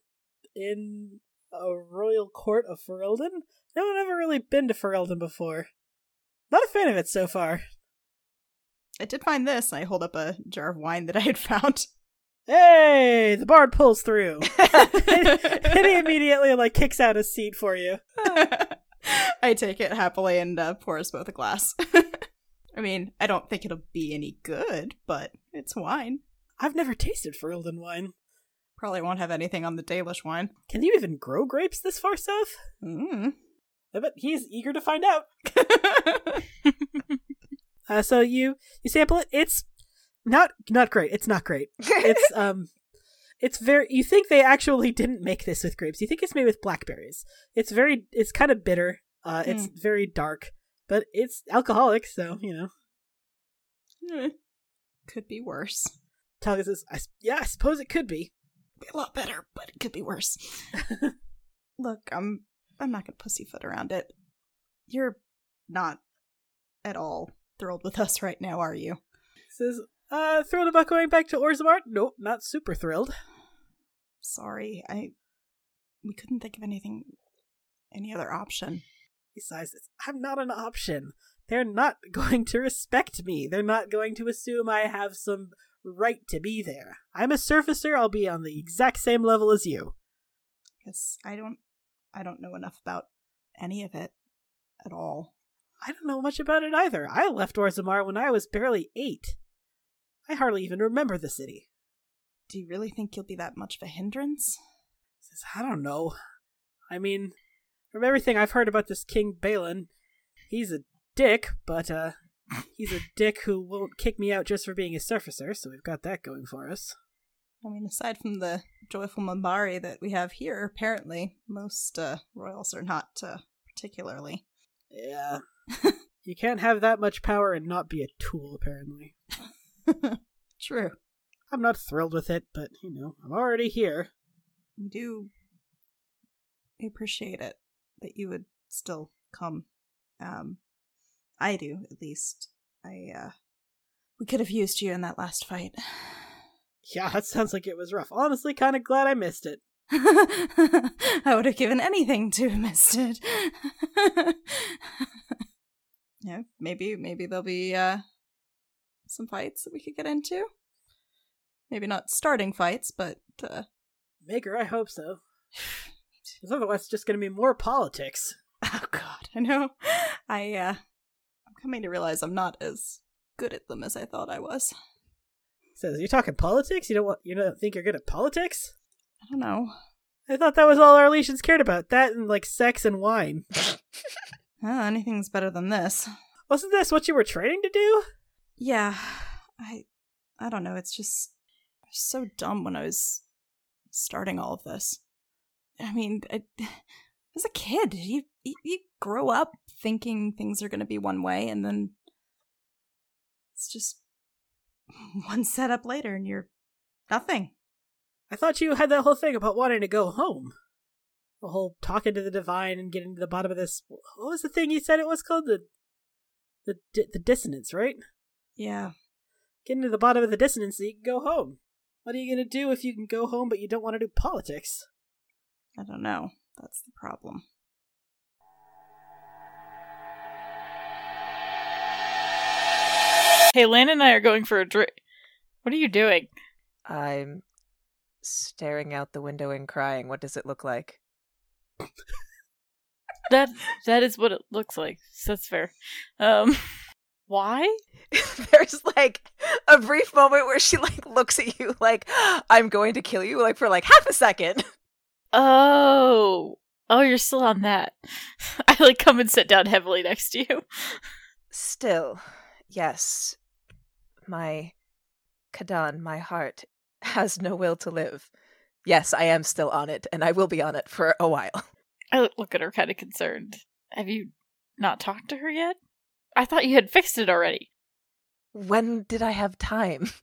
in a royal court of Ferelden. No one ever really been to Ferelden before. Not a fan of it so far. I did find this. I hold up a jar of wine that I had found. Hey, the bard pulls through. and he immediately like kicks out a seat for you. I take it happily and uh, pour us both a glass. I mean, I don't think it'll be any good, but it's wine. I've never tasted Ferelden wine. Probably won't have anything on the Dalish wine. Can you even grow grapes this far south? Mm. I bet he's eager to find out. Uh, so you you sample it. It's not not great. It's not great. It's um, it's very. You think they actually didn't make this with grapes? You think it's made with blackberries? It's very. It's kind of bitter. Uh, it's very dark, but it's alcoholic. So you know. Eh, Could be worse. Talga says, I, "Yeah, I suppose it could be." Be a lot better, but it could be worse. Look, I'm I'm not gonna pussyfoot around it. You're not at all thrilled with us right now, are you? says, "Uh, thrilled about going back to Orzammar? Nope, not super thrilled." Sorry, I we couldn't think of anything any other option. He sighs. I'm not an option. They're not going to respect me. They're not going to assume I have some right to be there. I'm a surfacer. I'll be on the exact same level as you. Because I don't I don't know enough about any of it at all. I don't know much about it either. I left Orzammar when I was barely eight. I hardly even remember the city. Do you really think you'll be that much of a hindrance? Says, I don't know. I mean, from everything I've heard about this King Bhelen, he's a dick, but uh he's a dick who won't kick me out just for being a surfacer, so we've got that going for us. I mean, aside from the joyful Mabari that we have here, apparently most uh, royals are not uh, particularly. Yeah. you can't have that much power and not be a tool, apparently. True. I'm not thrilled with it, but, you know, I'm already here. We do appreciate it that you would still come. Um, I do, at least. I, uh, we could have used you in that last fight. Yeah, that sounds like it was rough. Honestly, kind of glad I missed it. I would have given anything to have missed it. yeah, maybe maybe there'll be uh some fights that we could get into. Maybe not starting fights, but uh Maker, I hope so. Because otherwise, it's just going to be more politics. oh god, I know. I uh coming to realize I'm not as good at them as I thought I was. Says, you're talking politics? You don't want, you don't think you're good at politics? I don't know. I thought that was all our legions cared about. That and, like, sex and wine. Uh, anything's better than this. Wasn't this what you were training to do? Yeah, I I don't know. It's just I was so dumb when I was starting all of this. I mean, I, as a kid, you, you grow up thinking things are going to be one way, and then it's just one setup later, and you're nothing. I thought you had that whole thing about wanting to go home. The whole talking to the divine and getting to the bottom of this. What was the thing you said it was called? The the the dissonance, right? Yeah, Getting to the bottom of the dissonance so you can go home. What are you gonna do if you can go home but you don't want to do politics? I don't know. That's the problem. Hey, Lan and I are going for a drink. What are you doing? I'm staring out the window and crying. What does it look like? That that is what it looks like. So that's fair. Um, why? There's like a brief moment where she like looks at you like I'm going to kill you like for like half a second. Oh, oh, you're still on that. I like come and sit down heavily next to you. Still, yes. My Kadan, my heart has no will to live. Yes, I am still on it and I will be on it for a while. I look at her kind of concerned. Have you not talked to her yet? I thought you had fixed it already. When did I have time?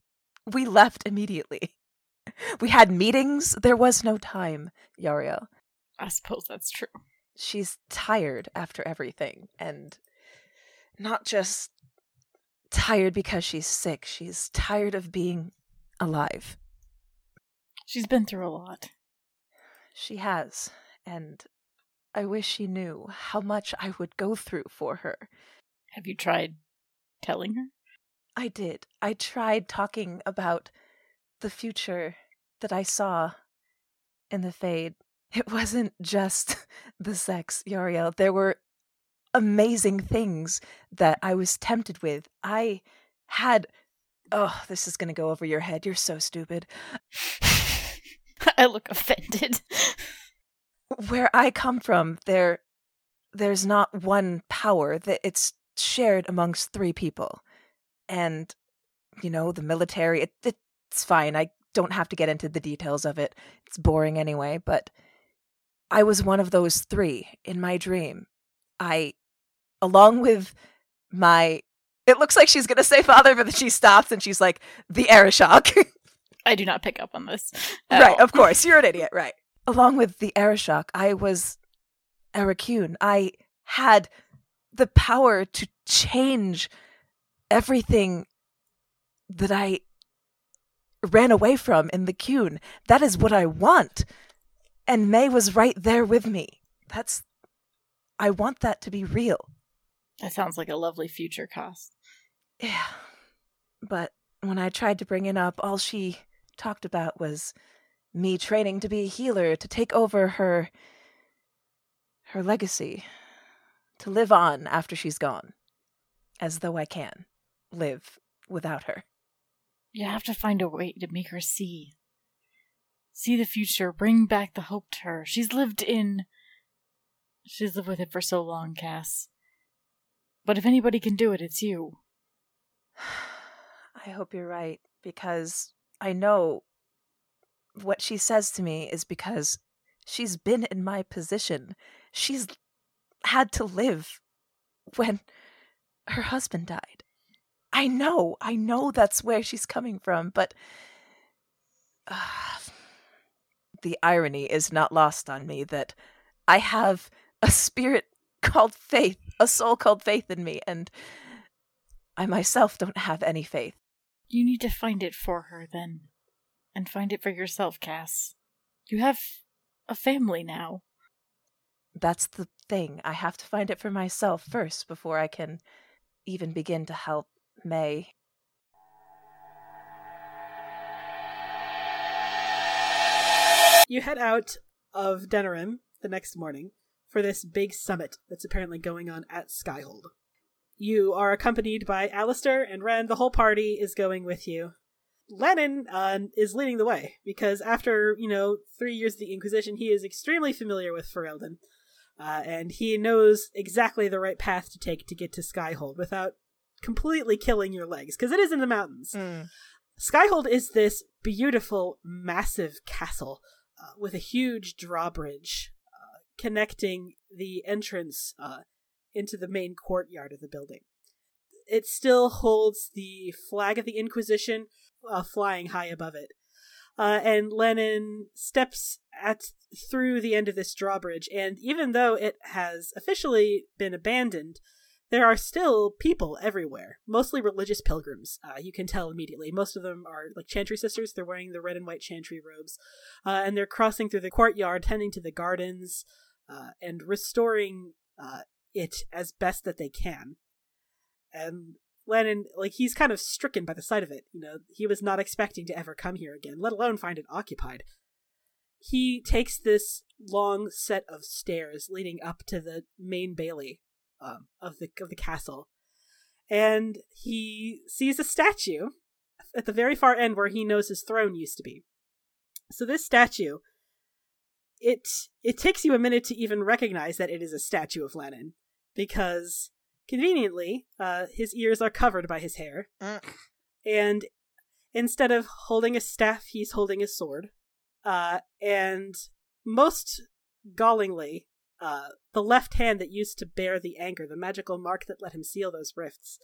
We left immediately. We had meetings. There was no time, Yariel. I suppose that's true. She's tired after everything. And not just tired because she's sick, she's tired of being alive. She's been through a lot. She has. And I wish she knew how much I would go through for her. Have you tried telling her? I did. I tried talking about the future that I saw in the Fade. It wasn't just the sex, Yariel. There were amazing things that I was tempted with. I had. Oh, this is going to go over your head. You're so stupid. I look offended. Where I come from, there there's not one power that it's shared amongst three people. And you know, the military, it, it's fine. I don't have to get into the details of it. It's boring anyway, but I was one of those three in my dream. I, along with my, it looks like she's going to say father, but then she stops and she's like, the Arishok. I do not pick up on this. Right, all. of course. You're an idiot, right. Along with the Arishok, I was Ariqun. I had the power to change everything that I ran away from in the Qun. That is what I want. And May was right there with me. That's. I want that to be real. That sounds like a lovely future cost. Yeah. But when I tried to bring it up, all she talked about was me training to be a healer, to take over her. her legacy. To live on after she's gone. As though I can live without her. You have to find a way to make her see. See the future, bring back the hope to her. She's lived in. She's lived with it for so long, Cass. But if anybody can do it, it's you. I hope you're right, because I know what she says to me is because she's been in my position. She's had to live when her husband died. I know, I know that's where she's coming from, but uh, the irony is not lost on me that I have a spirit called faith, a soul called faith in me, and I myself don't have any faith. You need to find it for her, then. And find it for yourself, Cass. You have a family now. That's the thing. I have to find it for myself first before I can even begin to help May. You head out of Denerim the next morning for this big summit that's apparently going on at Skyhold. You are accompanied by Alistair and Ren. The whole party is going with you. Lennon uh, is leading the way because after, you know, three years of the Inquisition, he is extremely familiar with Ferelden. Uh, and he knows exactly the right path to take to get to Skyhold without completely killing your legs, because it is in the mountains. Mm. Skyhold is this beautiful, massive castle uh, with a huge drawbridge uh, connecting the entrance uh, into the main courtyard of the building. It still holds the flag of the Inquisition uh, flying high above it. Uh, and Lenin steps at through the end of this drawbridge, and even though it has officially been abandoned, there are still people everywhere, mostly religious pilgrims. Uh, you can tell immediately. Most of them are like chantry sisters. They're wearing the red and white chantry robes, uh, and they're crossing through the courtyard, tending to the gardens, uh, and restoring uh, it as best that they can. And Lennon, like, he's kind of stricken by the sight of it. You know, he was not expecting to ever come here again, let alone find it occupied. He takes this long set of stairs leading up to the main bailey um, of the of the castle, and he sees a statue at the very far end where he knows his throne used to be. So this statue, it it takes you a minute to even recognize that it is a statue of Lenin because conveniently, uh, his ears are covered by his hair, Mm. and instead of holding a staff, he's holding a sword. Uh, and most gallingly, uh, the left hand that used to bear the anchor, the magical mark that let him seal those rifts,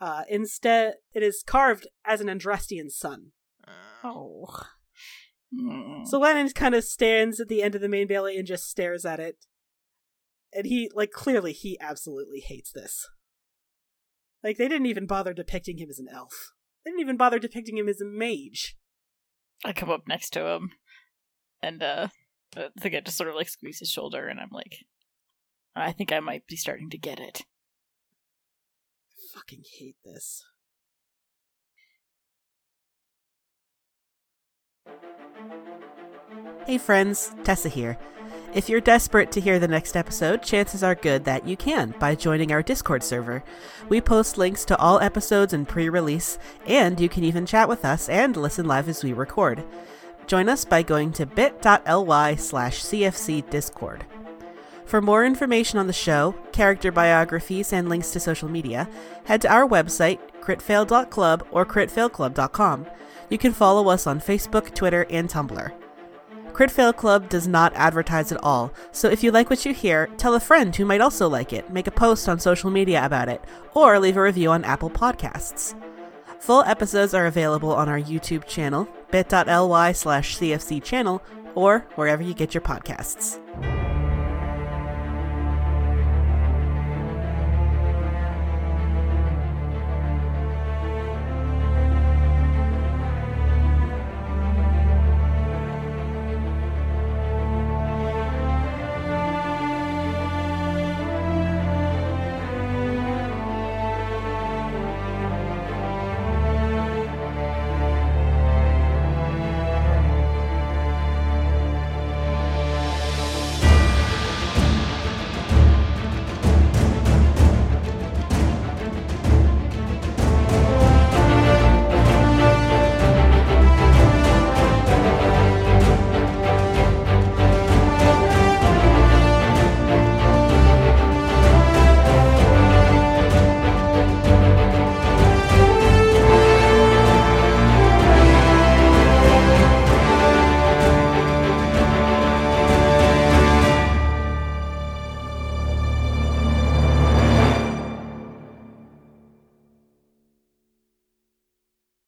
uh, instead it is carved as an Andrastian sun. Oh. Mm. So Lennon kind of stands at the end of the main bailey and just stares at it. And he, like, clearly he absolutely hates this. Like, they didn't even bother depicting him as an elf. They didn't even bother depicting him as a mage. I come up next to him, and uh, I think I just sort of like squeeze his shoulder, and I'm like, I think I might be starting to get it. I fucking hate this. Hey friends, Tessa here. If you're desperate to hear the next episode, chances are good that you can by joining our Discord server. We post links to all episodes and pre release, and you can even chat with us and listen live as we record. Join us by going to bit.ly slash cfcdiscord. For more information on the show, character biographies, and links to social media, head to our website, critfail.club or critfailclub.com. You can follow us on Facebook, Twitter, and Tumblr. Critfail Club does not advertise at all, so if you like what you hear, tell a friend who might also like it, make a post on social media about it, or leave a review on Apple Podcasts. Full episodes are available on our YouTube channel, bit.ly slash CFC channel, or wherever you get your podcasts.